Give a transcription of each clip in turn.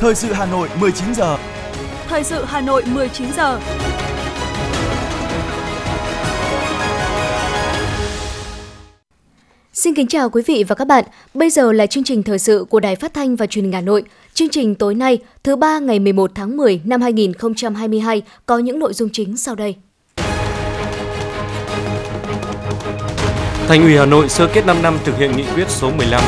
Thời sự Hà Nội 19 giờ. Thời sự Hà Nội 19 giờ. Xin kính chào quý vị và các bạn. Bây giờ là chương trình thời sự của Đài Phát thanh và Truyền hình Hà Nội. Chương trình tối nay, thứ ba ngày 11 tháng 10 năm 2022 có những nội dung chính sau đây. Thành ủy Hà Nội sơ kết 5 năm thực hiện nghị quyết số 15.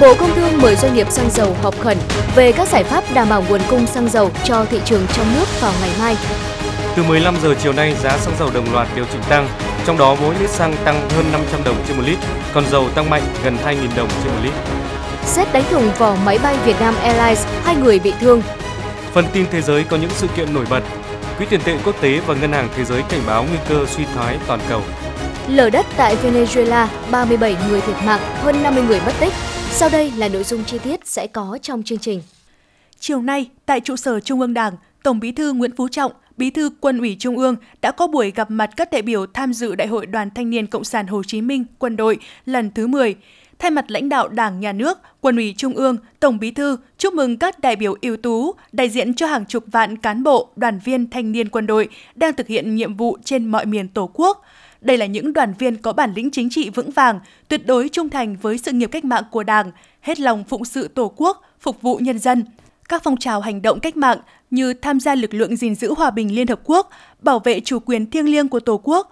Bộ Công Thương mời doanh nghiệp xăng dầu họp khẩn về các giải pháp đảm bảo nguồn cung xăng dầu cho thị trường trong nước vào ngày mai. Từ 15 giờ chiều nay, giá xăng dầu đồng loạt điều chỉnh tăng, trong đó mỗi lít xăng tăng hơn 500 đồng trên một lít, còn dầu tăng mạnh gần 2.000 đồng trên một lít. Xét đánh thủng vỏ máy bay Việt Nam Airlines, hai người bị thương. Phần tin thế giới có những sự kiện nổi bật. Quỹ tiền tệ quốc tế và Ngân hàng Thế giới cảnh báo nguy cơ suy thoái toàn cầu. Lở đất tại Venezuela, 37 người thiệt mạng, hơn 50 người mất tích. Sau đây là nội dung chi tiết sẽ có trong chương trình. Chiều nay, tại trụ sở Trung ương Đảng, Tổng Bí thư Nguyễn Phú Trọng, Bí thư Quân ủy Trung ương đã có buổi gặp mặt các đại biểu tham dự Đại hội Đoàn Thanh niên Cộng sản Hồ Chí Minh quân đội lần thứ 10. Thay mặt lãnh đạo Đảng, Nhà nước, Quân ủy Trung ương, Tổng Bí thư chúc mừng các đại biểu ưu tú, đại diện cho hàng chục vạn cán bộ, đoàn viên thanh niên quân đội đang thực hiện nhiệm vụ trên mọi miền Tổ quốc. Đây là những đoàn viên có bản lĩnh chính trị vững vàng, tuyệt đối trung thành với sự nghiệp cách mạng của Đảng, hết lòng phụng sự Tổ quốc, phục vụ nhân dân. Các phong trào hành động cách mạng như tham gia lực lượng gìn giữ hòa bình Liên Hợp Quốc, bảo vệ chủ quyền thiêng liêng của Tổ quốc,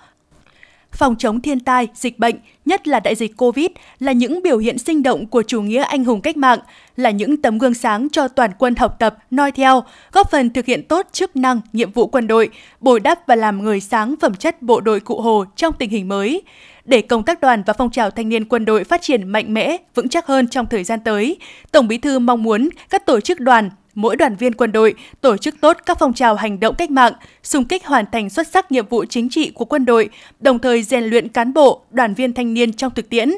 phòng chống thiên tai, dịch bệnh, nhất là đại dịch Covid, là những biểu hiện sinh động của chủ nghĩa anh hùng cách mạng, là những tấm gương sáng cho toàn quân học tập, noi theo, góp phần thực hiện tốt chức năng, nhiệm vụ quân đội, bồi đắp và làm người sáng phẩm chất bộ đội cụ Hồ trong tình hình mới. Để công tác đoàn và phong trào thanh niên quân đội phát triển mạnh mẽ, vững chắc hơn trong thời gian tới, Tổng Bí thư mong muốn các tổ chức đoàn, mỗi đoàn viên quân đội tổ chức tốt các phong trào hành động cách mạng, xung kích hoàn thành xuất sắc nhiệm vụ chính trị của quân đội, đồng thời rèn luyện cán bộ, đoàn viên thanh niên trong thực tiễn.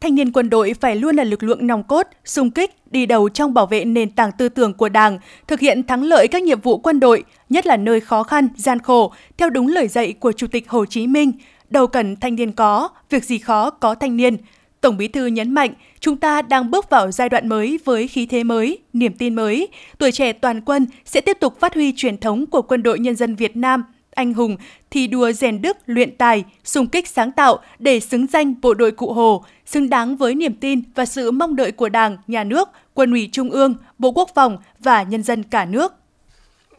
Thanh niên quân đội phải luôn là lực lượng nòng cốt, xung kích, đi đầu trong bảo vệ nền tảng tư tưởng của Đảng, thực hiện thắng lợi các nhiệm vụ quân đội, nhất là nơi khó khăn, gian khổ, theo đúng lời dạy của Chủ tịch Hồ Chí Minh, đầu cần thanh niên có, việc gì khó có thanh niên. Tổng Bí thư nhấn mạnh, chúng ta đang bước vào giai đoạn mới với khí thế mới, niềm tin mới. Tuổi trẻ toàn quân sẽ tiếp tục phát huy truyền thống của quân đội nhân dân Việt Nam, anh hùng, thi đua rèn đức, luyện tài, xung kích sáng tạo để xứng danh bộ đội cụ Hồ, xứng đáng với niềm tin và sự mong đợi của Đảng, Nhà nước, Quân ủy Trung ương, Bộ Quốc phòng và nhân dân cả nước.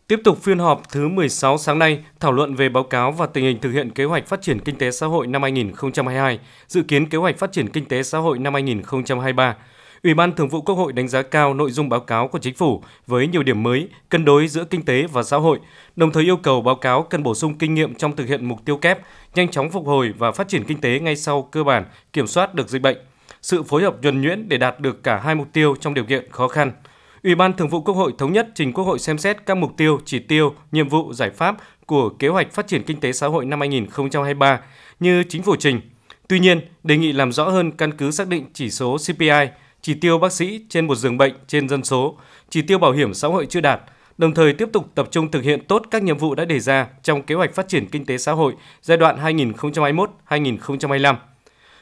Tiếp tục phiên họp thứ 16 sáng nay, thảo luận về báo cáo và tình hình thực hiện kế hoạch phát triển kinh tế xã hội năm 2022, dự kiến kế hoạch phát triển kinh tế xã hội năm 2023. Ủy ban Thường vụ Quốc hội đánh giá cao nội dung báo cáo của chính phủ với nhiều điểm mới, cân đối giữa kinh tế và xã hội, đồng thời yêu cầu báo cáo cần bổ sung kinh nghiệm trong thực hiện mục tiêu kép, nhanh chóng phục hồi và phát triển kinh tế ngay sau cơ bản kiểm soát được dịch bệnh, sự phối hợp nhuần nhuyễn để đạt được cả hai mục tiêu trong điều kiện khó khăn – Ủy ban Thường vụ Quốc hội thống nhất trình Quốc hội xem xét các mục tiêu, chỉ tiêu, nhiệm vụ, giải pháp của kế hoạch phát triển kinh tế xã hội năm 2023 như chính phủ trình. Tuy nhiên, đề nghị làm rõ hơn căn cứ xác định chỉ số CPI, chỉ tiêu bác sĩ trên một giường bệnh trên dân số, chỉ tiêu bảo hiểm xã hội chưa đạt, đồng thời tiếp tục tập trung thực hiện tốt các nhiệm vụ đã đề ra trong kế hoạch phát triển kinh tế xã hội giai đoạn 2021-2025.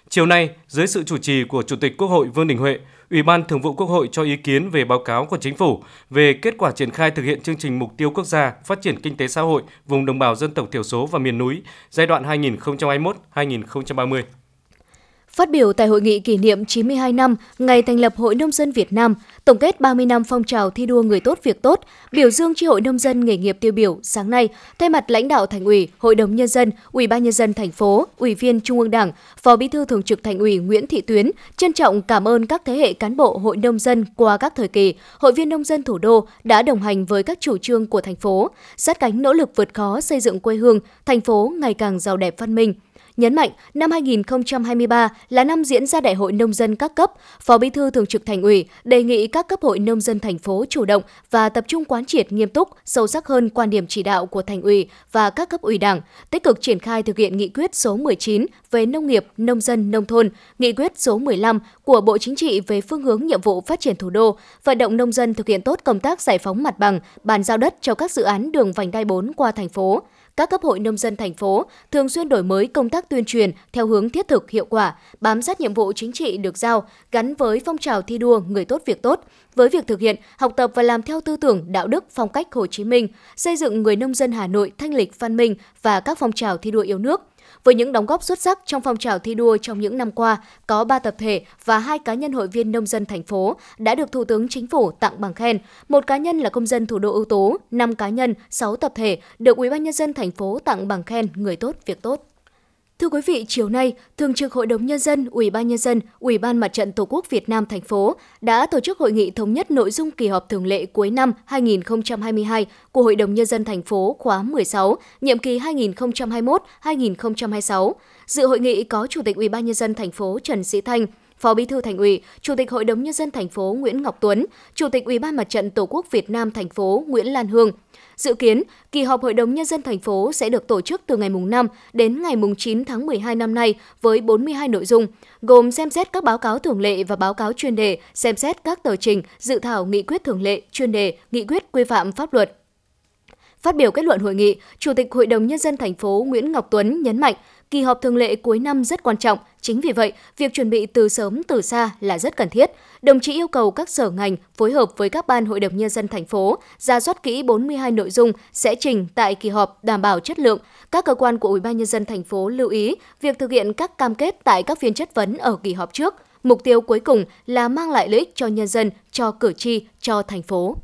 Chiều nay, dưới sự chủ trì của Chủ tịch Quốc hội Vương Đình Huệ, Ủy ban Thường vụ Quốc hội cho ý kiến về báo cáo của Chính phủ về kết quả triển khai thực hiện chương trình mục tiêu quốc gia phát triển kinh tế xã hội vùng đồng bào dân tộc thiểu số và miền núi giai đoạn 2021-2030. Phát biểu tại hội nghị kỷ niệm 92 năm ngày thành lập Hội Nông dân Việt Nam, tổng kết 30 năm phong trào thi đua người tốt việc tốt, biểu dương chi hội nông dân nghề nghiệp tiêu biểu sáng nay, thay mặt lãnh đạo Thành ủy, Hội đồng nhân dân, Ủy ban nhân dân thành phố, Ủy viên Trung ương Đảng, Phó Bí thư Thường trực Thành ủy Nguyễn Thị Tuyến trân trọng cảm ơn các thế hệ cán bộ Hội nông dân qua các thời kỳ, hội viên nông dân thủ đô đã đồng hành với các chủ trương của thành phố, sát cánh nỗ lực vượt khó xây dựng quê hương, thành phố ngày càng giàu đẹp văn minh. Nhấn mạnh, năm 2023 là năm diễn ra Đại hội Nông dân các cấp, Phó Bí thư Thường trực Thành ủy đề nghị các cấp hội nông dân thành phố chủ động và tập trung quán triệt nghiêm túc, sâu sắc hơn quan điểm chỉ đạo của Thành ủy và các cấp ủy Đảng, tích cực triển khai thực hiện nghị quyết số 19 về nông nghiệp, nông dân, nông thôn, nghị quyết số 15 của Bộ Chính trị về phương hướng nhiệm vụ phát triển thủ đô, vận động nông dân thực hiện tốt công tác giải phóng mặt bằng, bàn giao đất cho các dự án đường vành đai 4 qua thành phố các cấp hội nông dân thành phố thường xuyên đổi mới công tác tuyên truyền theo hướng thiết thực hiệu quả, bám sát nhiệm vụ chính trị được giao, gắn với phong trào thi đua người tốt việc tốt, với việc thực hiện, học tập và làm theo tư tưởng đạo đức phong cách Hồ Chí Minh, xây dựng người nông dân Hà Nội thanh lịch văn minh và các phong trào thi đua yêu nước, với những đóng góp xuất sắc trong phong trào thi đua trong những năm qua, có 3 tập thể và hai cá nhân hội viên nông dân thành phố đã được Thủ tướng Chính phủ tặng bằng khen. Một cá nhân là công dân thủ đô ưu tố, 5 cá nhân, 6 tập thể được Ủy ban nhân dân thành phố tặng bằng khen người tốt việc tốt. Thưa quý vị, chiều nay, Thường trực Hội đồng Nhân dân, Ủy ban Nhân dân, Ủy ban Mặt trận Tổ quốc Việt Nam thành phố đã tổ chức hội nghị thống nhất nội dung kỳ họp thường lệ cuối năm 2022 của Hội đồng Nhân dân thành phố khóa 16, nhiệm kỳ 2021-2026. Dự hội nghị có Chủ tịch Ủy ban Nhân dân thành phố Trần Sĩ Thanh, Phó Bí thư Thành ủy, Chủ tịch Hội đồng nhân dân thành phố Nguyễn Ngọc Tuấn, Chủ tịch Ủy ban Mặt trận Tổ quốc Việt Nam thành phố Nguyễn Lan Hương, Dự kiến, kỳ họp Hội đồng Nhân dân thành phố sẽ được tổ chức từ ngày mùng 5 đến ngày mùng 9 tháng 12 năm nay với 42 nội dung, gồm xem xét các báo cáo thường lệ và báo cáo chuyên đề, xem xét các tờ trình, dự thảo nghị quyết thường lệ, chuyên đề, nghị quyết quy phạm pháp luật. Phát biểu kết luận hội nghị, Chủ tịch Hội đồng Nhân dân thành phố Nguyễn Ngọc Tuấn nhấn mạnh, kỳ họp thường lệ cuối năm rất quan trọng. Chính vì vậy, việc chuẩn bị từ sớm từ xa là rất cần thiết. Đồng chí yêu cầu các sở ngành phối hợp với các ban hội đồng nhân dân thành phố ra soát kỹ 42 nội dung sẽ trình tại kỳ họp đảm bảo chất lượng. Các cơ quan của Ủy ban nhân dân thành phố lưu ý việc thực hiện các cam kết tại các phiên chất vấn ở kỳ họp trước. Mục tiêu cuối cùng là mang lại lợi ích cho nhân dân, cho cử tri, cho thành phố.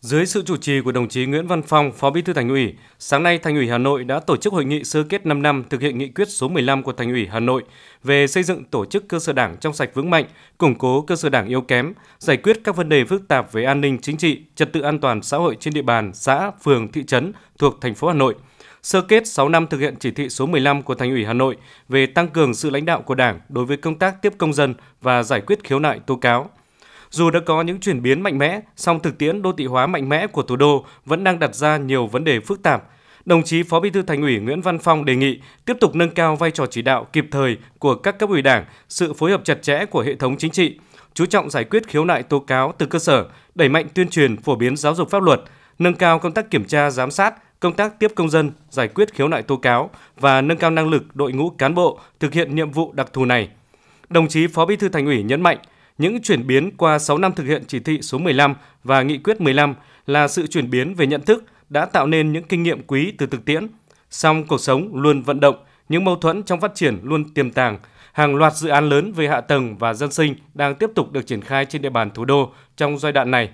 Dưới sự chủ trì của đồng chí Nguyễn Văn Phong, Phó Bí thư Thành ủy, sáng nay Thành ủy Hà Nội đã tổ chức hội nghị sơ kết 5 năm thực hiện nghị quyết số 15 của Thành ủy Hà Nội về xây dựng tổ chức cơ sở Đảng trong sạch vững mạnh, củng cố cơ sở Đảng yếu kém, giải quyết các vấn đề phức tạp về an ninh chính trị, trật tự an toàn xã hội trên địa bàn xã, phường, thị trấn thuộc thành phố Hà Nội. Sơ kết 6 năm thực hiện chỉ thị số 15 của Thành ủy Hà Nội về tăng cường sự lãnh đạo của Đảng đối với công tác tiếp công dân và giải quyết khiếu nại tố cáo dù đã có những chuyển biến mạnh mẽ, song thực tiễn đô thị hóa mạnh mẽ của thủ đô vẫn đang đặt ra nhiều vấn đề phức tạp. Đồng chí Phó Bí thư Thành ủy Nguyễn Văn Phong đề nghị tiếp tục nâng cao vai trò chỉ đạo kịp thời của các cấp ủy Đảng, sự phối hợp chặt chẽ của hệ thống chính trị, chú trọng giải quyết khiếu nại tố cáo từ cơ sở, đẩy mạnh tuyên truyền phổ biến giáo dục pháp luật, nâng cao công tác kiểm tra giám sát, công tác tiếp công dân, giải quyết khiếu nại tố cáo và nâng cao năng lực đội ngũ cán bộ thực hiện nhiệm vụ đặc thù này. Đồng chí Phó Bí thư Thành ủy nhấn mạnh, những chuyển biến qua 6 năm thực hiện chỉ thị số 15 và nghị quyết 15 là sự chuyển biến về nhận thức đã tạo nên những kinh nghiệm quý từ thực tiễn. Song cuộc sống luôn vận động, những mâu thuẫn trong phát triển luôn tiềm tàng. Hàng loạt dự án lớn về hạ tầng và dân sinh đang tiếp tục được triển khai trên địa bàn thủ đô trong giai đoạn này.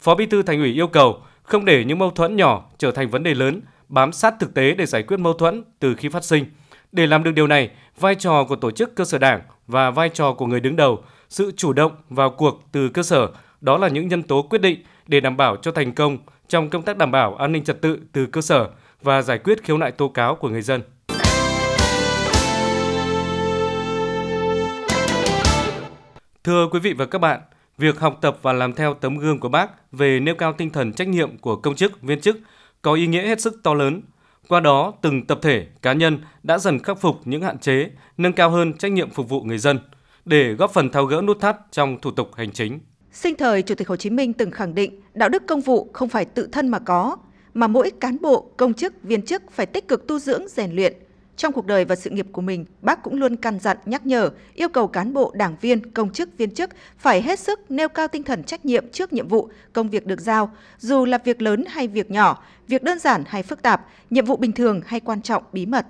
Phó Bí thư Thành ủy yêu cầu không để những mâu thuẫn nhỏ trở thành vấn đề lớn, bám sát thực tế để giải quyết mâu thuẫn từ khi phát sinh. Để làm được điều này, vai trò của tổ chức cơ sở đảng và vai trò của người đứng đầu sự chủ động vào cuộc từ cơ sở, đó là những nhân tố quyết định để đảm bảo cho thành công trong công tác đảm bảo an ninh trật tự từ cơ sở và giải quyết khiếu nại tố cáo của người dân. Thưa quý vị và các bạn, việc học tập và làm theo tấm gương của Bác về nêu cao tinh thần trách nhiệm của công chức, viên chức có ý nghĩa hết sức to lớn. Qua đó, từng tập thể, cá nhân đã dần khắc phục những hạn chế, nâng cao hơn trách nhiệm phục vụ người dân – để góp phần tháo gỡ nút thắt trong thủ tục hành chính. Sinh thời, Chủ tịch Hồ Chí Minh từng khẳng định đạo đức công vụ không phải tự thân mà có, mà mỗi cán bộ, công chức, viên chức phải tích cực tu dưỡng, rèn luyện. Trong cuộc đời và sự nghiệp của mình, bác cũng luôn căn dặn, nhắc nhở, yêu cầu cán bộ, đảng viên, công chức, viên chức phải hết sức nêu cao tinh thần trách nhiệm trước nhiệm vụ, công việc được giao, dù là việc lớn hay việc nhỏ, việc đơn giản hay phức tạp, nhiệm vụ bình thường hay quan trọng, bí mật.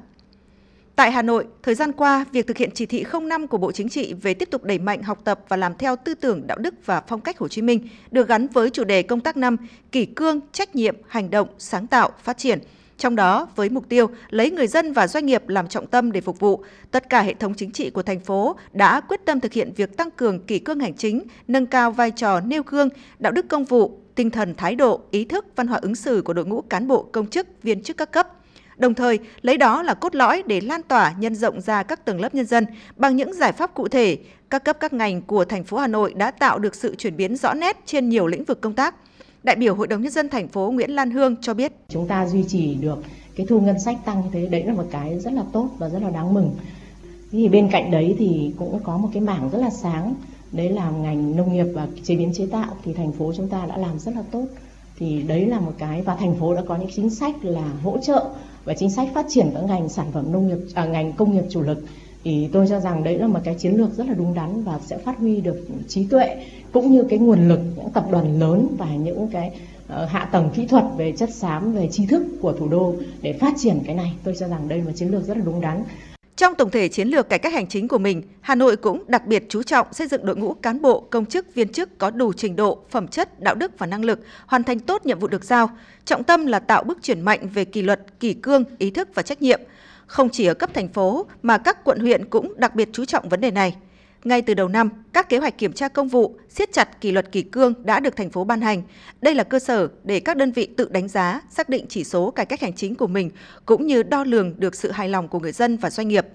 Tại Hà Nội, thời gian qua, việc thực hiện chỉ thị 05 của Bộ Chính trị về tiếp tục đẩy mạnh học tập và làm theo tư tưởng đạo đức và phong cách Hồ Chí Minh được gắn với chủ đề công tác năm kỷ cương, trách nhiệm, hành động, sáng tạo, phát triển. Trong đó, với mục tiêu lấy người dân và doanh nghiệp làm trọng tâm để phục vụ, tất cả hệ thống chính trị của thành phố đã quyết tâm thực hiện việc tăng cường kỷ cương hành chính, nâng cao vai trò nêu gương, đạo đức công vụ, tinh thần thái độ, ý thức, văn hóa ứng xử của đội ngũ cán bộ công chức, viên chức các cấp – đồng thời, lấy đó là cốt lõi để lan tỏa, nhân rộng ra các tầng lớp nhân dân bằng những giải pháp cụ thể. Các cấp, các ngành của thành phố Hà Nội đã tạo được sự chuyển biến rõ nét trên nhiều lĩnh vực công tác. Đại biểu Hội đồng nhân dân thành phố Nguyễn Lan Hương cho biết: Chúng ta duy trì được cái thu ngân sách tăng như thế, đấy là một cái rất là tốt và rất là đáng mừng. Thì bên cạnh đấy thì cũng có một cái mảng rất là sáng, đấy là ngành nông nghiệp và chế biến chế tạo thì thành phố chúng ta đã làm rất là tốt thì đấy là một cái, và thành phố đã có những chính sách là hỗ trợ và chính sách phát triển các ngành sản phẩm nông nghiệp à, ngành công nghiệp chủ lực thì tôi cho rằng đấy là một cái chiến lược rất là đúng đắn và sẽ phát huy được trí tuệ cũng như cái nguồn lực những tập đoàn lớn và những cái uh, hạ tầng kỹ thuật về chất xám về tri thức của thủ đô để phát triển cái này. Tôi cho rằng đây là một chiến lược rất là đúng đắn trong tổng thể chiến lược cải cách hành chính của mình, Hà Nội cũng đặc biệt chú trọng xây dựng đội ngũ cán bộ, công chức, viên chức có đủ trình độ, phẩm chất, đạo đức và năng lực, hoàn thành tốt nhiệm vụ được giao. Trọng tâm là tạo bước chuyển mạnh về kỷ luật, kỷ cương, ý thức và trách nhiệm. Không chỉ ở cấp thành phố mà các quận huyện cũng đặc biệt chú trọng vấn đề này. Ngay từ đầu năm, các kế hoạch kiểm tra công vụ, siết chặt kỷ luật kỷ cương đã được thành phố ban hành. Đây là cơ sở để các đơn vị tự đánh giá, xác định chỉ số cải cách hành chính của mình cũng như đo lường được sự hài lòng của người dân và doanh nghiệp.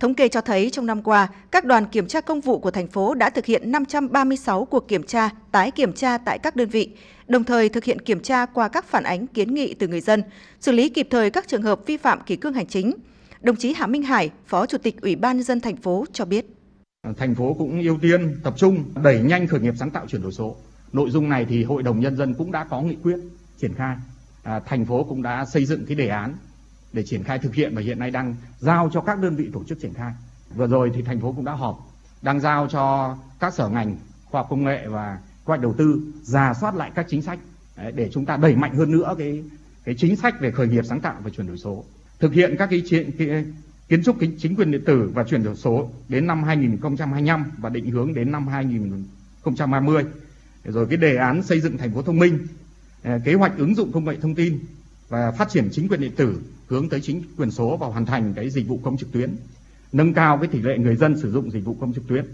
Thống kê cho thấy trong năm qua, các đoàn kiểm tra công vụ của thành phố đã thực hiện 536 cuộc kiểm tra, tái kiểm tra tại các đơn vị, đồng thời thực hiện kiểm tra qua các phản ánh kiến nghị từ người dân, xử lý kịp thời các trường hợp vi phạm kỷ cương hành chính. Đồng chí Hà Minh Hải, Phó Chủ tịch Ủy ban nhân dân thành phố cho biết. Thành phố cũng ưu tiên tập trung đẩy nhanh khởi nghiệp sáng tạo chuyển đổi số. Nội dung này thì Hội đồng Nhân dân cũng đã có nghị quyết triển khai. À, thành phố cũng đã xây dựng cái đề án để triển khai thực hiện và hiện nay đang giao cho các đơn vị tổ chức triển khai. Vừa rồi thì thành phố cũng đã họp, đang giao cho các sở ngành khoa học công nghệ và quan hoạch đầu tư giả soát lại các chính sách để chúng ta đẩy mạnh hơn nữa cái cái chính sách về khởi nghiệp sáng tạo và chuyển đổi số. Thực hiện các cái, chuyện, cái kiến trúc chính quyền điện tử và chuyển đổi số đến năm 2025 và định hướng đến năm 2030. Rồi cái đề án xây dựng thành phố thông minh, à, kế hoạch ứng dụng công nghệ thông tin và phát triển chính quyền điện tử hướng tới chính quyền số và hoàn thành cái dịch vụ công trực tuyến, nâng cao cái tỷ lệ người dân sử dụng dịch vụ công trực tuyến.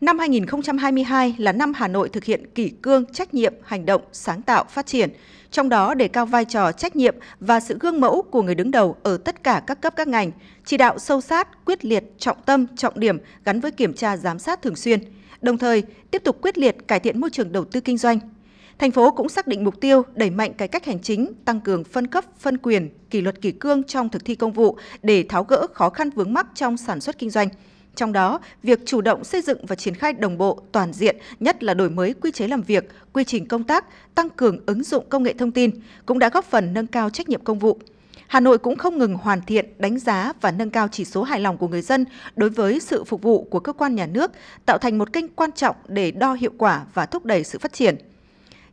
Năm 2022 là năm Hà Nội thực hiện kỷ cương, trách nhiệm, hành động, sáng tạo, phát triển, trong đó đề cao vai trò trách nhiệm và sự gương mẫu của người đứng đầu ở tất cả các cấp các ngành, chỉ đạo sâu sát, quyết liệt, trọng tâm, trọng điểm gắn với kiểm tra giám sát thường xuyên, đồng thời tiếp tục quyết liệt cải thiện môi trường đầu tư kinh doanh. Thành phố cũng xác định mục tiêu đẩy mạnh cải cách hành chính, tăng cường phân cấp, phân quyền, kỷ luật kỷ cương trong thực thi công vụ để tháo gỡ khó khăn vướng mắc trong sản xuất kinh doanh. Trong đó, việc chủ động xây dựng và triển khai đồng bộ, toàn diện, nhất là đổi mới quy chế làm việc, quy trình công tác, tăng cường ứng dụng công nghệ thông tin cũng đã góp phần nâng cao trách nhiệm công vụ. Hà Nội cũng không ngừng hoàn thiện, đánh giá và nâng cao chỉ số hài lòng của người dân đối với sự phục vụ của cơ quan nhà nước, tạo thành một kênh quan trọng để đo hiệu quả và thúc đẩy sự phát triển.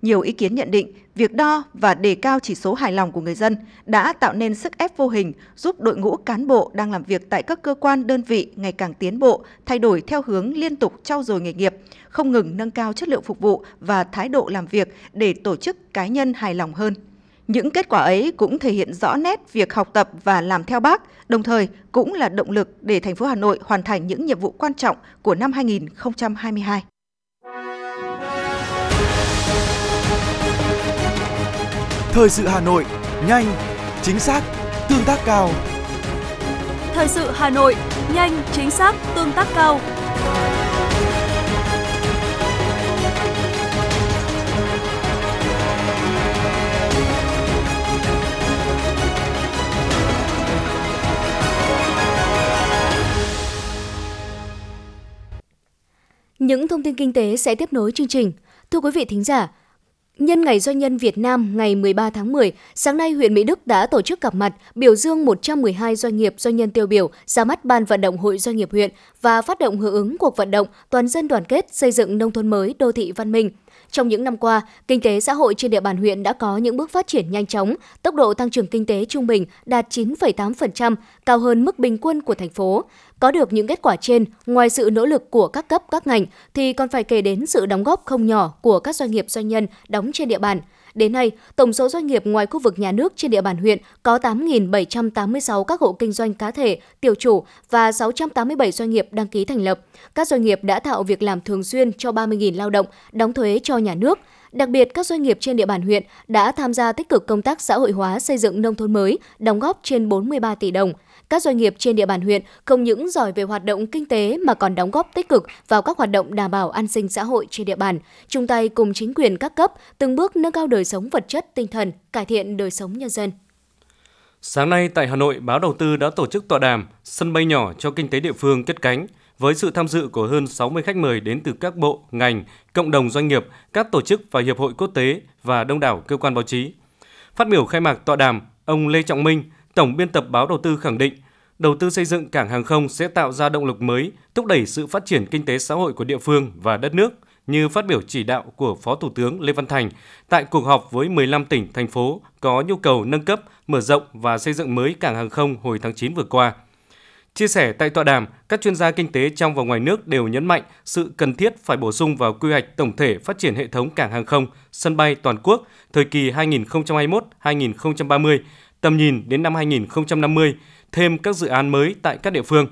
Nhiều ý kiến nhận định việc đo và đề cao chỉ số hài lòng của người dân đã tạo nên sức ép vô hình giúp đội ngũ cán bộ đang làm việc tại các cơ quan đơn vị ngày càng tiến bộ, thay đổi theo hướng liên tục trau dồi nghề nghiệp, không ngừng nâng cao chất lượng phục vụ và thái độ làm việc để tổ chức cá nhân hài lòng hơn. Những kết quả ấy cũng thể hiện rõ nét việc học tập và làm theo bác, đồng thời cũng là động lực để thành phố Hà Nội hoàn thành những nhiệm vụ quan trọng của năm 2022. Thời sự Hà Nội, nhanh, chính xác, tương tác cao. Thời sự Hà Nội, nhanh, chính xác, tương tác cao. Những thông tin kinh tế sẽ tiếp nối chương trình. Thưa quý vị thính giả, Nhân ngày Doanh nhân Việt Nam ngày 13 tháng 10, sáng nay huyện Mỹ Đức đã tổ chức gặp mặt biểu dương 112 doanh nghiệp doanh nhân tiêu biểu ra mắt Ban vận động Hội Doanh nghiệp huyện và phát động hưởng ứng cuộc vận động toàn dân đoàn kết xây dựng nông thôn mới đô thị văn minh. Trong những năm qua, kinh tế xã hội trên địa bàn huyện đã có những bước phát triển nhanh chóng, tốc độ tăng trưởng kinh tế trung bình đạt 9,8%, cao hơn mức bình quân của thành phố. Có được những kết quả trên, ngoài sự nỗ lực của các cấp các ngành thì còn phải kể đến sự đóng góp không nhỏ của các doanh nghiệp doanh nhân đóng trên địa bàn. Đến nay, tổng số doanh nghiệp ngoài khu vực nhà nước trên địa bàn huyện có 8.786 các hộ kinh doanh cá thể, tiểu chủ và 687 doanh nghiệp đăng ký thành lập. Các doanh nghiệp đã tạo việc làm thường xuyên cho 30.000 lao động, đóng thuế cho nhà nước. Đặc biệt, các doanh nghiệp trên địa bàn huyện đã tham gia tích cực công tác xã hội hóa xây dựng nông thôn mới, đóng góp trên 43 tỷ đồng – các doanh nghiệp trên địa bàn huyện không những giỏi về hoạt động kinh tế mà còn đóng góp tích cực vào các hoạt động đảm bảo an sinh xã hội trên địa bàn, chung tay cùng chính quyền các cấp từng bước nâng cao đời sống vật chất, tinh thần, cải thiện đời sống nhân dân. Sáng nay tại Hà Nội, báo đầu tư đã tổ chức tọa đàm Sân bay nhỏ cho kinh tế địa phương kết cánh với sự tham dự của hơn 60 khách mời đến từ các bộ, ngành, cộng đồng doanh nghiệp, các tổ chức và hiệp hội quốc tế và đông đảo cơ quan báo chí. Phát biểu khai mạc tọa đàm, ông Lê Trọng Minh, Tổng biên tập báo đầu tư khẳng định, đầu tư xây dựng cảng hàng không sẽ tạo ra động lực mới, thúc đẩy sự phát triển kinh tế xã hội của địa phương và đất nước, như phát biểu chỉ đạo của Phó Thủ tướng Lê Văn Thành tại cuộc họp với 15 tỉnh, thành phố có nhu cầu nâng cấp, mở rộng và xây dựng mới cảng hàng không hồi tháng 9 vừa qua. Chia sẻ tại tọa đàm, các chuyên gia kinh tế trong và ngoài nước đều nhấn mạnh sự cần thiết phải bổ sung vào quy hoạch tổng thể phát triển hệ thống cảng hàng không, sân bay toàn quốc thời kỳ 2021-2030, tầm nhìn đến năm 2050, thêm các dự án mới tại các địa phương.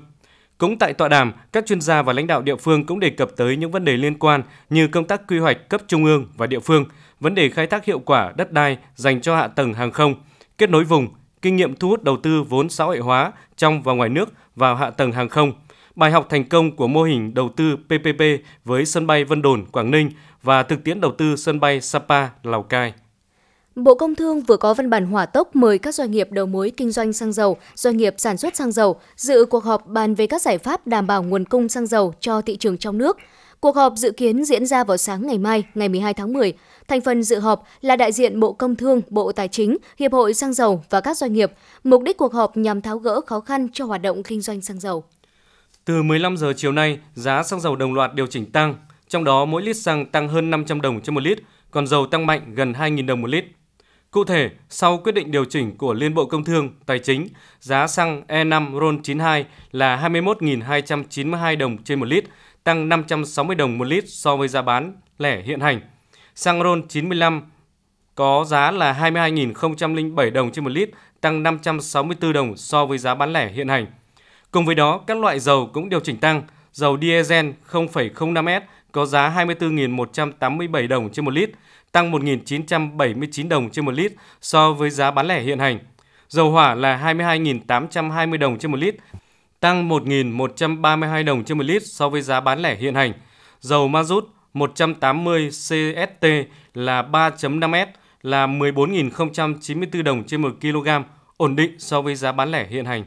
Cũng tại tọa đàm, các chuyên gia và lãnh đạo địa phương cũng đề cập tới những vấn đề liên quan như công tác quy hoạch cấp trung ương và địa phương, vấn đề khai thác hiệu quả đất đai dành cho hạ tầng hàng không, kết nối vùng, kinh nghiệm thu hút đầu tư vốn xã hội hóa trong và ngoài nước vào hạ tầng hàng không, bài học thành công của mô hình đầu tư PPP với sân bay Vân Đồn, Quảng Ninh và thực tiễn đầu tư sân bay Sapa, Lào Cai. Bộ Công Thương vừa có văn bản hỏa tốc mời các doanh nghiệp đầu mối kinh doanh xăng dầu, doanh nghiệp sản xuất xăng dầu dự cuộc họp bàn về các giải pháp đảm bảo nguồn cung xăng dầu cho thị trường trong nước. Cuộc họp dự kiến diễn ra vào sáng ngày mai, ngày 12 tháng 10. Thành phần dự họp là đại diện Bộ Công Thương, Bộ Tài chính, Hiệp hội Xăng dầu và các doanh nghiệp. Mục đích cuộc họp nhằm tháo gỡ khó khăn cho hoạt động kinh doanh xăng dầu. Từ 15 giờ chiều nay, giá xăng dầu đồng loạt điều chỉnh tăng, trong đó mỗi lít xăng tăng hơn 500 đồng trên một lít, còn dầu tăng mạnh gần 2.000 đồng một lít. Cụ thể, sau quyết định điều chỉnh của Liên Bộ Công Thương, Tài chính, giá xăng E5 RON92 là 21.292 đồng trên một lít, tăng 560 đồng một lít so với giá bán lẻ hiện hành. Xăng RON95 có giá là 22.007 đồng trên một lít, tăng 564 đồng so với giá bán lẻ hiện hành. Cùng với đó, các loại dầu cũng điều chỉnh tăng. Dầu diesel 0,05S có giá 24.187 đồng trên một lít, tăng 1.979 đồng trên một lít so với giá bán lẻ hiện hành. Dầu hỏa là 22.820 đồng trên một lít, tăng 1.132 đồng trên một lít so với giá bán lẻ hiện hành. Dầu ma rút 180 CST là 3.5S là 14.094 đồng trên 1 kg, ổn định so với giá bán lẻ hiện hành.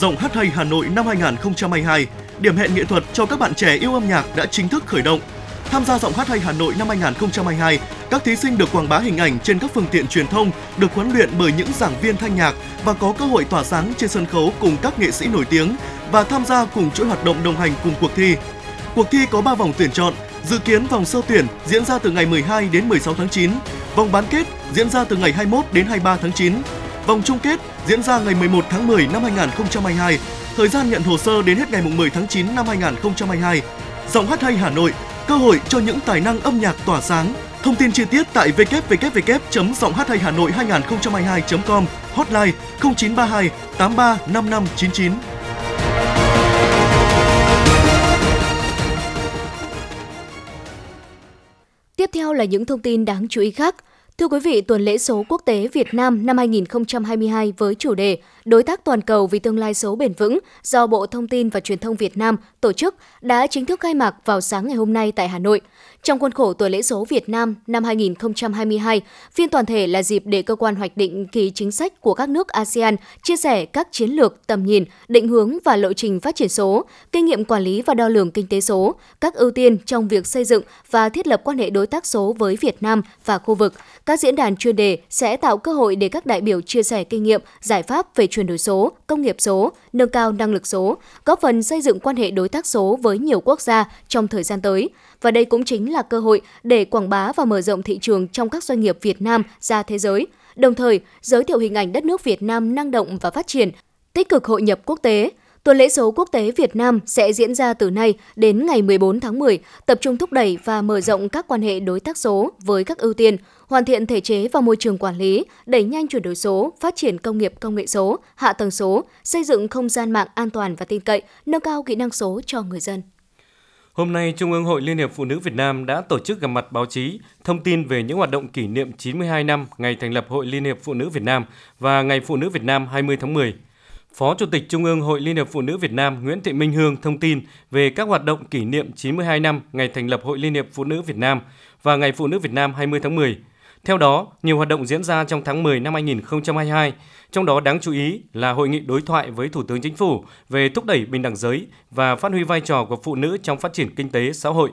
Giọng hát hay Hà Nội năm 2022, điểm hẹn nghệ thuật cho các bạn trẻ yêu âm nhạc đã chính thức khởi động. Tham gia Giọng hát hay Hà Nội năm 2022, các thí sinh được quảng bá hình ảnh trên các phương tiện truyền thông, được huấn luyện bởi những giảng viên thanh nhạc và có cơ hội tỏa sáng trên sân khấu cùng các nghệ sĩ nổi tiếng và tham gia cùng chuỗi hoạt động đồng hành cùng cuộc thi. Cuộc thi có 3 vòng tuyển chọn, dự kiến vòng sơ tuyển diễn ra từ ngày 12 đến 16 tháng 9, vòng bán kết diễn ra từ ngày 21 đến 23 tháng 9 Vòng chung kết diễn ra ngày 11 tháng 10 năm 2022. Thời gian nhận hồ sơ đến hết ngày 10 tháng 9 năm 2022. Giọng hát hay Hà Nội, cơ hội cho những tài năng âm nhạc tỏa sáng. Thông tin chi tiết tại www.gionghtthayhanoi2022.com, hotline 0932 83 5599. Tiếp theo là những thông tin đáng chú ý khác. Thưa quý vị, tuần lễ số quốc tế Việt Nam năm 2022 với chủ đề Đối tác toàn cầu vì tương lai số bền vững do Bộ Thông tin và Truyền thông Việt Nam tổ chức đã chính thức khai mạc vào sáng ngày hôm nay tại Hà Nội. Trong khuôn khổ tuần lễ số Việt Nam năm 2022, phiên toàn thể là dịp để cơ quan hoạch định kỳ chính sách của các nước ASEAN chia sẻ các chiến lược, tầm nhìn, định hướng và lộ trình phát triển số, kinh nghiệm quản lý và đo lường kinh tế số, các ưu tiên trong việc xây dựng và thiết lập quan hệ đối tác số với Việt Nam và khu vực. Các diễn đàn chuyên đề sẽ tạo cơ hội để các đại biểu chia sẻ kinh nghiệm, giải pháp về chuyển đổi số, công nghiệp số, nâng cao năng lực số, góp phần xây dựng quan hệ đối tác số với nhiều quốc gia trong thời gian tới. Và đây cũng chính là là cơ hội để quảng bá và mở rộng thị trường trong các doanh nghiệp Việt Nam ra thế giới, đồng thời giới thiệu hình ảnh đất nước Việt Nam năng động và phát triển, tích cực hội nhập quốc tế, Tuần lễ số quốc tế Việt Nam sẽ diễn ra từ nay đến ngày 14 tháng 10, tập trung thúc đẩy và mở rộng các quan hệ đối tác số với các ưu tiên, hoàn thiện thể chế và môi trường quản lý, đẩy nhanh chuyển đổi số, phát triển công nghiệp công nghệ số, hạ tầng số, xây dựng không gian mạng an toàn và tin cậy, nâng cao kỹ năng số cho người dân. Hôm nay, Trung ương Hội Liên hiệp Phụ nữ Việt Nam đã tổ chức gặp mặt báo chí, thông tin về những hoạt động kỷ niệm 92 năm ngày thành lập Hội Liên hiệp Phụ nữ Việt Nam và Ngày Phụ nữ Việt Nam 20 tháng 10. Phó Chủ tịch Trung ương Hội Liên hiệp Phụ nữ Việt Nam Nguyễn Thị Minh Hương thông tin về các hoạt động kỷ niệm 92 năm ngày thành lập Hội Liên hiệp Phụ nữ Việt Nam và Ngày Phụ nữ Việt Nam 20 tháng 10. Theo đó, nhiều hoạt động diễn ra trong tháng 10 năm 2022, trong đó đáng chú ý là hội nghị đối thoại với Thủ tướng Chính phủ về thúc đẩy bình đẳng giới và phát huy vai trò của phụ nữ trong phát triển kinh tế xã hội.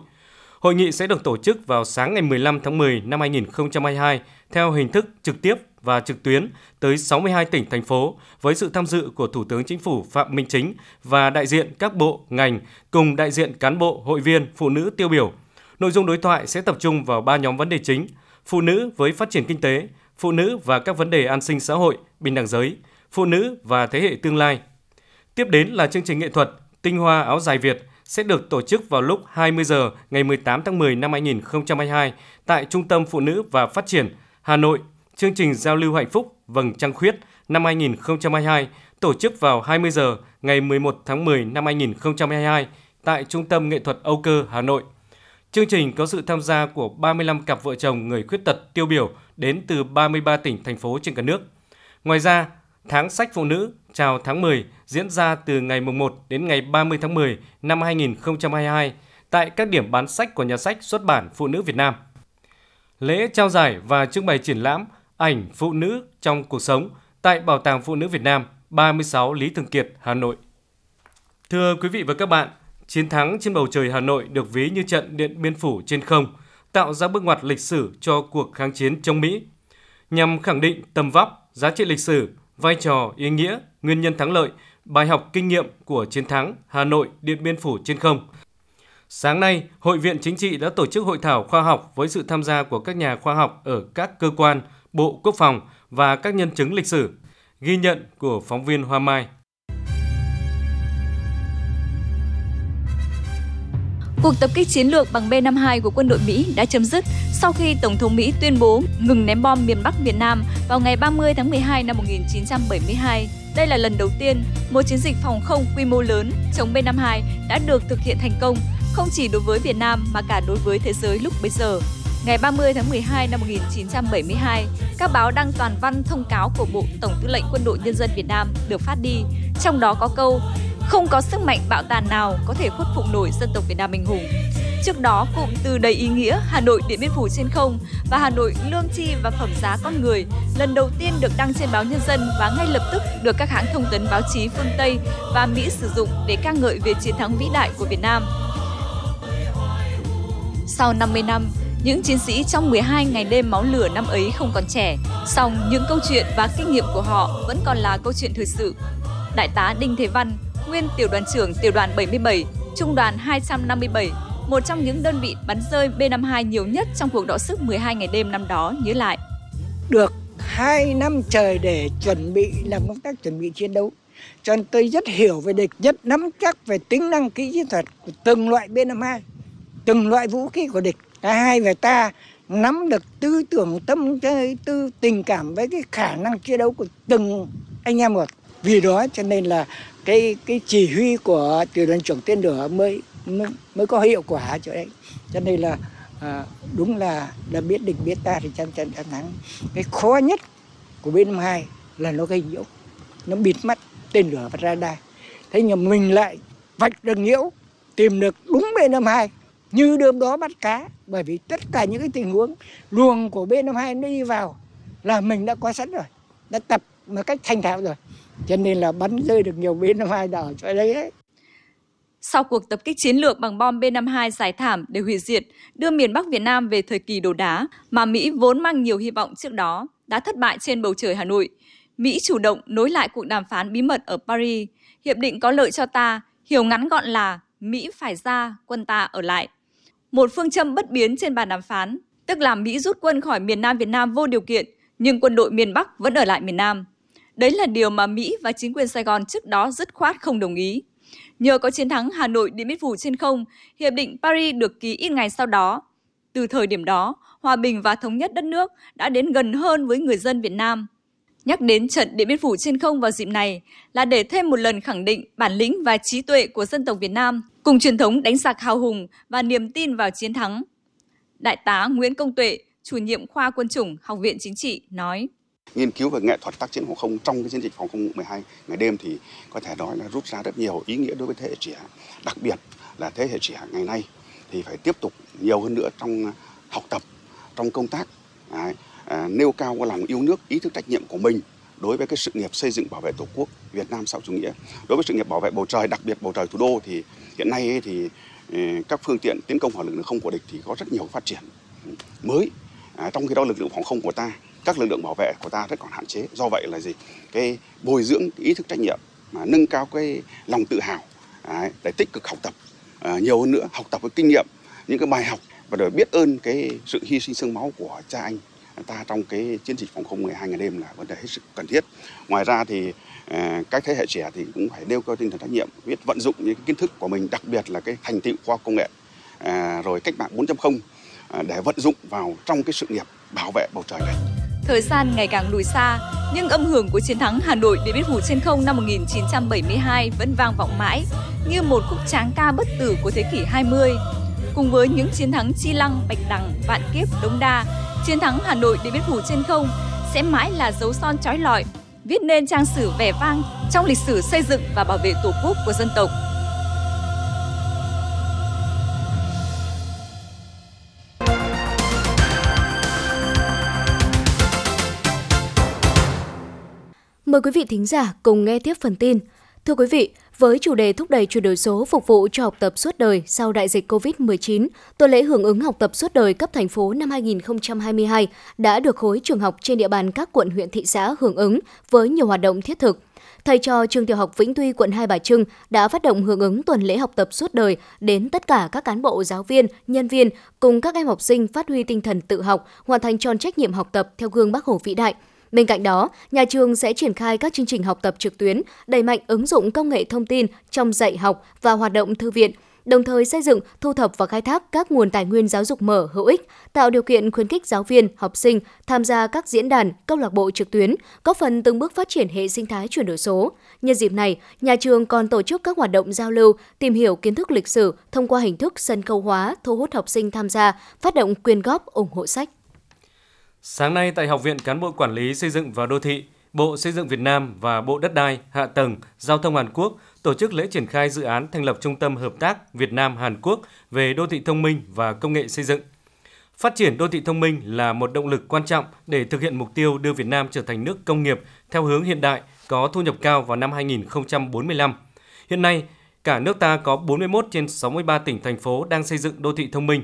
Hội nghị sẽ được tổ chức vào sáng ngày 15 tháng 10 năm 2022 theo hình thức trực tiếp và trực tuyến tới 62 tỉnh, thành phố với sự tham dự của Thủ tướng Chính phủ Phạm Minh Chính và đại diện các bộ, ngành cùng đại diện cán bộ, hội viên, phụ nữ tiêu biểu. Nội dung đối thoại sẽ tập trung vào ba nhóm vấn đề chính: phụ nữ với phát triển kinh tế, phụ nữ và các vấn đề an sinh xã hội, bình đẳng giới, phụ nữ và thế hệ tương lai. Tiếp đến là chương trình nghệ thuật Tinh hoa áo dài Việt sẽ được tổ chức vào lúc 20 giờ ngày 18 tháng 10 năm 2022 tại Trung tâm Phụ nữ và Phát triển Hà Nội. Chương trình giao lưu hạnh phúc Vầng Trăng Khuyết năm 2022 tổ chức vào 20 giờ ngày 11 tháng 10 năm 2022 tại Trung tâm Nghệ thuật Âu Cơ, Hà Nội. Chương trình có sự tham gia của 35 cặp vợ chồng người khuyết tật tiêu biểu đến từ 33 tỉnh, thành phố trên cả nước. Ngoài ra, Tháng sách phụ nữ chào tháng 10 diễn ra từ ngày 1 đến ngày 30 tháng 10 năm 2022 tại các điểm bán sách của nhà sách xuất bản Phụ nữ Việt Nam. Lễ trao giải và trưng bày triển lãm ảnh phụ nữ trong cuộc sống tại Bảo tàng Phụ nữ Việt Nam 36 Lý Thường Kiệt, Hà Nội. Thưa quý vị và các bạn, chiến thắng trên bầu trời Hà Nội được ví như trận Điện Biên Phủ trên không, tạo ra bước ngoặt lịch sử cho cuộc kháng chiến chống Mỹ. Nhằm khẳng định tầm vóc, giá trị lịch sử, vai trò, ý nghĩa, nguyên nhân thắng lợi, bài học kinh nghiệm của chiến thắng Hà Nội Điện Biên Phủ trên không. Sáng nay, Hội viện Chính trị đã tổ chức hội thảo khoa học với sự tham gia của các nhà khoa học ở các cơ quan, Bộ Quốc phòng và các nhân chứng lịch sử. Ghi nhận của phóng viên Hoa Mai. Cuộc tập kích chiến lược bằng B-52 của quân đội Mỹ đã chấm dứt sau khi Tổng thống Mỹ tuyên bố ngừng ném bom miền Bắc Việt Nam vào ngày 30 tháng 12 năm 1972. Đây là lần đầu tiên một chiến dịch phòng không quy mô lớn chống B-52 đã được thực hiện thành công, không chỉ đối với Việt Nam mà cả đối với thế giới lúc bấy giờ. Ngày 30 tháng 12 năm 1972, các báo đăng toàn văn thông cáo của Bộ Tổng tư lệnh Quân đội Nhân dân Việt Nam được phát đi, trong đó có câu không có sức mạnh bạo tàn nào có thể khuất phục nổi dân tộc Việt Nam anh hùng. Trước đó, cụm từ đầy ý nghĩa Hà Nội Điện Biên Phủ trên không và Hà Nội lương chi và phẩm giá con người lần đầu tiên được đăng trên báo Nhân dân và ngay lập tức được các hãng thông tấn báo chí phương Tây và Mỹ sử dụng để ca ngợi về chiến thắng vĩ đại của Việt Nam. Sau 50 năm, những chiến sĩ trong 12 ngày đêm máu lửa năm ấy không còn trẻ, song những câu chuyện và kinh nghiệm của họ vẫn còn là câu chuyện thời sự. Đại tá Đinh Thế Văn, nguyên tiểu đoàn trưởng tiểu đoàn 77, trung đoàn 257, một trong những đơn vị bắn rơi B-52 nhiều nhất trong cuộc đọ sức 12 ngày đêm năm đó nhớ lại. Được 2 năm trời để chuẩn bị làm công tác chuẩn bị chiến đấu. Cho nên tôi rất hiểu về địch, rất nắm chắc về tính năng kỹ chiến thuật của từng loại B-52, từng loại vũ khí của địch. Cả hai về ta nắm được tư tưởng tâm tư tình cảm với cái khả năng chiến đấu của từng anh em một. Vì đó cho nên là cái cái chỉ huy của tiểu đoàn trưởng tên lửa mới mới, mới có hiệu quả chỗ đấy. Cho nên là à, đúng là là biết địch biết ta thì chân chân trăm thắng. Cái khó nhất của bên hai là nó gây nhiễu nó bịt mắt tên lửa và radar. Thế nhưng mình lại vạch được nhiễu tìm được đúng bên năm hai như đêm đó bắt cá. Bởi vì tất cả những cái tình huống luồng của bên năm hai nó đi vào là mình đã có sẵn rồi đã tập một cách thanh thạo rồi cho nên là bắn rơi được nhiều B-52 đỏ chỗ đấy ấy. Sau cuộc tập kích chiến lược bằng bom B-52 giải thảm để hủy diệt, đưa miền Bắc Việt Nam về thời kỳ đồ đá mà Mỹ vốn mang nhiều hy vọng trước đó đã thất bại trên bầu trời Hà Nội. Mỹ chủ động nối lại cuộc đàm phán bí mật ở Paris. Hiệp định có lợi cho ta, hiểu ngắn gọn là Mỹ phải ra, quân ta ở lại. Một phương châm bất biến trên bàn đàm phán, tức là Mỹ rút quân khỏi miền Nam Việt Nam vô điều kiện, nhưng quân đội miền Bắc vẫn ở lại miền Nam. Đấy là điều mà Mỹ và chính quyền Sài Gòn trước đó dứt khoát không đồng ý. Nhờ có chiến thắng Hà Nội Điện Biên Phủ trên không, Hiệp định Paris được ký ít ngày sau đó. Từ thời điểm đó, hòa bình và thống nhất đất nước đã đến gần hơn với người dân Việt Nam. Nhắc đến trận Điện Biên Phủ trên không vào dịp này là để thêm một lần khẳng định bản lĩnh và trí tuệ của dân tộc Việt Nam, cùng truyền thống đánh giặc hào hùng và niềm tin vào chiến thắng. Đại tá Nguyễn Công Tuệ, chủ nhiệm khoa quân chủng Học viện Chính trị nói nghiên cứu về nghệ thuật tác chiến phòng không trong cái chiến dịch phòng không 12 ngày đêm thì có thể nói là rút ra rất nhiều ý nghĩa đối với thế hệ trẻ đặc biệt là thế hệ trẻ ngày nay thì phải tiếp tục nhiều hơn nữa trong học tập trong công tác Đấy, à, nêu cao cái lòng yêu nước, ý thức trách nhiệm của mình đối với cái sự nghiệp xây dựng bảo vệ tổ quốc Việt Nam xã hội chủ nghĩa. Đối với sự nghiệp bảo vệ bầu trời, đặc biệt bầu trời thủ đô thì hiện nay ấy thì ừ, các phương tiện tiến công vào lực lượng không của địch thì có rất nhiều phát triển mới. À, trong khi đó lực lượng phòng không của ta, các lực lượng bảo vệ của ta rất còn hạn chế. Do vậy là gì? Cái bồi dưỡng ý thức trách nhiệm mà nâng cao cái lòng tự hào đấy, để tích cực học tập à, nhiều hơn nữa, học tập với kinh nghiệm những cái bài học và để biết ơn cái sự hy sinh sương máu của cha anh ta trong cái chiến dịch phòng không 12 ngày đêm là vấn đề hết sức cần thiết. Ngoài ra thì à, các thế hệ trẻ thì cũng phải nêu cao tinh thần trách nhiệm, biết vận dụng những kiến thức của mình, đặc biệt là cái thành tựu khoa công nghệ, à, rồi cách mạng 4.0 à, để vận dụng vào trong cái sự nghiệp bảo vệ bầu trời này. Thời gian ngày càng lùi xa, nhưng âm hưởng của chiến thắng Hà Nội Điện biên phủ trên không năm 1972 vẫn vang vọng mãi như một khúc tráng ca bất tử của thế kỷ 20. Cùng với những chiến thắng Chi Lăng, Bạch Đằng, Vạn Kiếp, Đống Đa, chiến thắng Hà Nội Điện biên phủ trên không sẽ mãi là dấu son trói lọi, viết nên trang sử vẻ vang trong lịch sử xây dựng và bảo vệ Tổ quốc của dân tộc. Mời quý vị thính giả cùng nghe tiếp phần tin. Thưa quý vị, với chủ đề thúc đẩy chuyển đổi số phục vụ cho học tập suốt đời sau đại dịch COVID-19, tuần lễ hưởng ứng học tập suốt đời cấp thành phố năm 2022 đã được khối trường học trên địa bàn các quận huyện thị xã hưởng ứng với nhiều hoạt động thiết thực. Thầy trò trường tiểu học Vĩnh Tuy, quận Hai Bà Trưng đã phát động hưởng ứng tuần lễ học tập suốt đời đến tất cả các cán bộ, giáo viên, nhân viên cùng các em học sinh phát huy tinh thần tự học, hoàn thành tròn trách nhiệm học tập theo gương Bác Hồ vĩ đại – Bên cạnh đó, nhà trường sẽ triển khai các chương trình học tập trực tuyến, đẩy mạnh ứng dụng công nghệ thông tin trong dạy học và hoạt động thư viện, đồng thời xây dựng, thu thập và khai thác các nguồn tài nguyên giáo dục mở hữu ích, tạo điều kiện khuyến khích giáo viên, học sinh tham gia các diễn đàn, câu lạc bộ trực tuyến, góp phần từng bước phát triển hệ sinh thái chuyển đổi số. Nhân dịp này, nhà trường còn tổ chức các hoạt động giao lưu, tìm hiểu kiến thức lịch sử thông qua hình thức sân khấu hóa, thu hút học sinh tham gia, phát động quyên góp ủng hộ sách. Sáng nay tại Học viện Cán bộ Quản lý Xây dựng và Đô thị, Bộ Xây dựng Việt Nam và Bộ Đất đai, Hạ tầng, Giao thông Hàn Quốc tổ chức lễ triển khai dự án thành lập Trung tâm Hợp tác Việt Nam Hàn Quốc về đô thị thông minh và công nghệ xây dựng. Phát triển đô thị thông minh là một động lực quan trọng để thực hiện mục tiêu đưa Việt Nam trở thành nước công nghiệp theo hướng hiện đại, có thu nhập cao vào năm 2045. Hiện nay, cả nước ta có 41 trên 63 tỉnh thành phố đang xây dựng đô thị thông minh.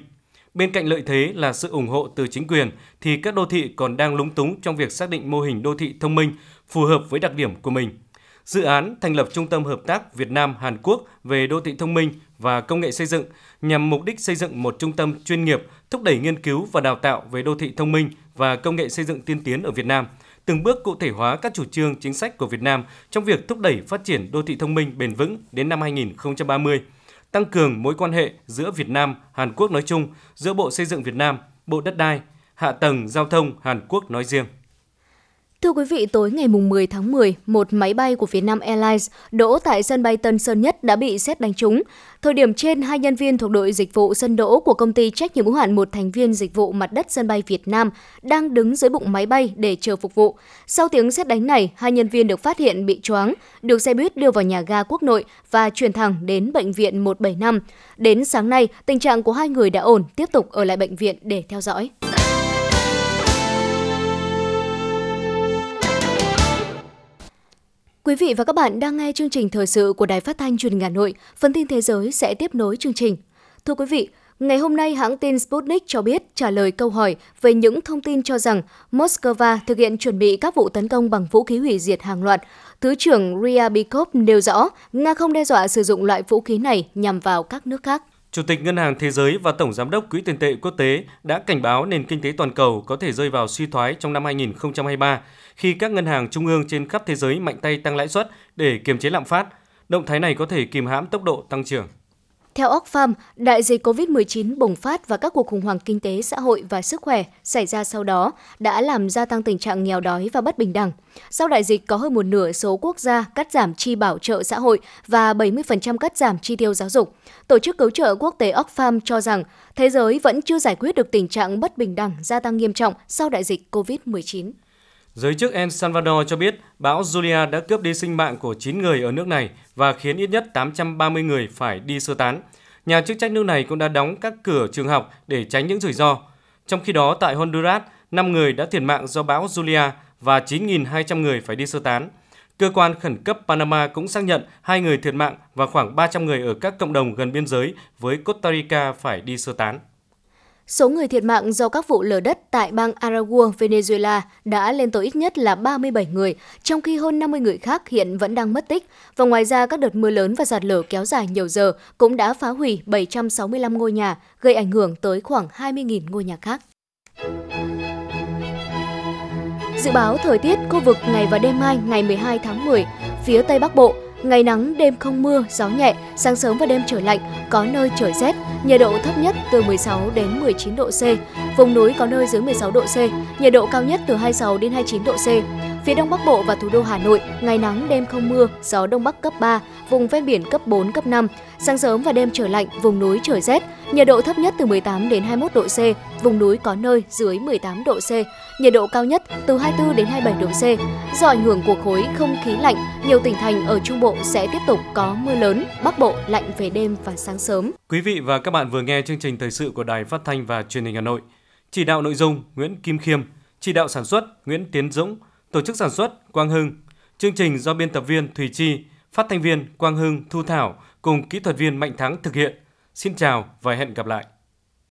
Bên cạnh lợi thế là sự ủng hộ từ chính quyền thì các đô thị còn đang lúng túng trong việc xác định mô hình đô thị thông minh phù hợp với đặc điểm của mình. Dự án thành lập Trung tâm Hợp tác Việt Nam Hàn Quốc về đô thị thông minh và công nghệ xây dựng nhằm mục đích xây dựng một trung tâm chuyên nghiệp thúc đẩy nghiên cứu và đào tạo về đô thị thông minh và công nghệ xây dựng tiên tiến ở Việt Nam, từng bước cụ thể hóa các chủ trương chính sách của Việt Nam trong việc thúc đẩy phát triển đô thị thông minh bền vững đến năm 2030 tăng cường mối quan hệ giữa Việt Nam, Hàn Quốc nói chung, giữa Bộ Xây dựng Việt Nam, Bộ Đất đai, Hạ tầng Giao thông Hàn Quốc nói riêng. Thưa quý vị, tối ngày 10 tháng 10, một máy bay của Vietnam Airlines đỗ tại sân bay Tân Sơn Nhất đã bị xét đánh trúng. Thời điểm trên, hai nhân viên thuộc đội dịch vụ sân đỗ của công ty trách nhiệm hữu hạn một thành viên dịch vụ mặt đất sân bay Việt Nam đang đứng dưới bụng máy bay để chờ phục vụ. Sau tiếng xét đánh này, hai nhân viên được phát hiện bị choáng, được xe buýt đưa vào nhà ga quốc nội và chuyển thẳng đến bệnh viện 175. Đến sáng nay, tình trạng của hai người đã ổn, tiếp tục ở lại bệnh viện để theo dõi. Quý vị và các bạn đang nghe chương trình thời sự của Đài Phát thanh Truyền hình Hà Nội. Phần tin thế giới sẽ tiếp nối chương trình. Thưa quý vị, ngày hôm nay hãng tin Sputnik cho biết trả lời câu hỏi về những thông tin cho rằng Moscow thực hiện chuẩn bị các vụ tấn công bằng vũ khí hủy diệt hàng loạt. Thứ trưởng Ryabikov nêu rõ Nga không đe dọa sử dụng loại vũ khí này nhằm vào các nước khác. Chủ tịch Ngân hàng Thế giới và Tổng Giám đốc Quỹ tiền tệ quốc tế đã cảnh báo nền kinh tế toàn cầu có thể rơi vào suy thoái trong năm 2023 khi các ngân hàng trung ương trên khắp thế giới mạnh tay tăng lãi suất để kiềm chế lạm phát. Động thái này có thể kìm hãm tốc độ tăng trưởng. Theo Oxfam, đại dịch COVID-19 bùng phát và các cuộc khủng hoảng kinh tế, xã hội và sức khỏe xảy ra sau đó đã làm gia tăng tình trạng nghèo đói và bất bình đẳng. Sau đại dịch, có hơn một nửa số quốc gia cắt giảm chi bảo trợ xã hội và 70% cắt giảm chi tiêu giáo dục. Tổ chức cứu trợ quốc tế Oxfam cho rằng thế giới vẫn chưa giải quyết được tình trạng bất bình đẳng gia tăng nghiêm trọng sau đại dịch COVID-19. Giới chức El Salvador cho biết bão Julia đã cướp đi sinh mạng của 9 người ở nước này và khiến ít nhất 830 người phải đi sơ tán. Nhà chức trách nước này cũng đã đóng các cửa trường học để tránh những rủi ro. Trong khi đó, tại Honduras, 5 người đã thiệt mạng do bão Julia và 9.200 người phải đi sơ tán. Cơ quan khẩn cấp Panama cũng xác nhận hai người thiệt mạng và khoảng 300 người ở các cộng đồng gần biên giới với Costa Rica phải đi sơ tán. Số người thiệt mạng do các vụ lở đất tại bang Aragua, Venezuela đã lên tới ít nhất là 37 người, trong khi hơn 50 người khác hiện vẫn đang mất tích. Và ngoài ra, các đợt mưa lớn và giạt lở kéo dài nhiều giờ cũng đã phá hủy 765 ngôi nhà, gây ảnh hưởng tới khoảng 20.000 ngôi nhà khác. Dự báo thời tiết khu vực ngày và đêm mai ngày 12 tháng 10, phía Tây Bắc Bộ, Ngày nắng, đêm không mưa, gió nhẹ, sáng sớm và đêm trời lạnh, có nơi trời rét, nhiệt độ thấp nhất từ 16 đến 19 độ C, vùng núi có nơi dưới 16 độ C, nhiệt độ cao nhất từ 26 đến 29 độ C. Phía Đông Bắc Bộ và thủ đô Hà Nội, ngày nắng, đêm không mưa, gió Đông Bắc cấp 3, vùng ven biển cấp 4, cấp 5. Sáng sớm và đêm trời lạnh, vùng núi trời rét, nhiệt độ thấp nhất từ 18 đến 21 độ C, vùng núi có nơi dưới 18 độ C, nhiệt độ cao nhất từ 24 đến 27 độ C. Do ảnh hưởng của khối không khí lạnh, nhiều tỉnh thành ở Trung Bộ sẽ tiếp tục có mưa lớn, Bắc Bộ lạnh về đêm và sáng sớm. Quý vị và các bạn vừa nghe chương trình thời sự của Đài Phát thanh và Truyền hình Hà Nội. Chỉ đạo nội dung Nguyễn Kim Khiêm, chỉ đạo sản xuất Nguyễn Tiến Dũng, tổ chức sản xuất Quang Hưng. Chương trình do biên tập viên Thùy Chi, phát thanh viên Quang Hưng, Thu Thảo cùng kỹ thuật viên Mạnh Thắng thực hiện. Xin chào và hẹn gặp lại.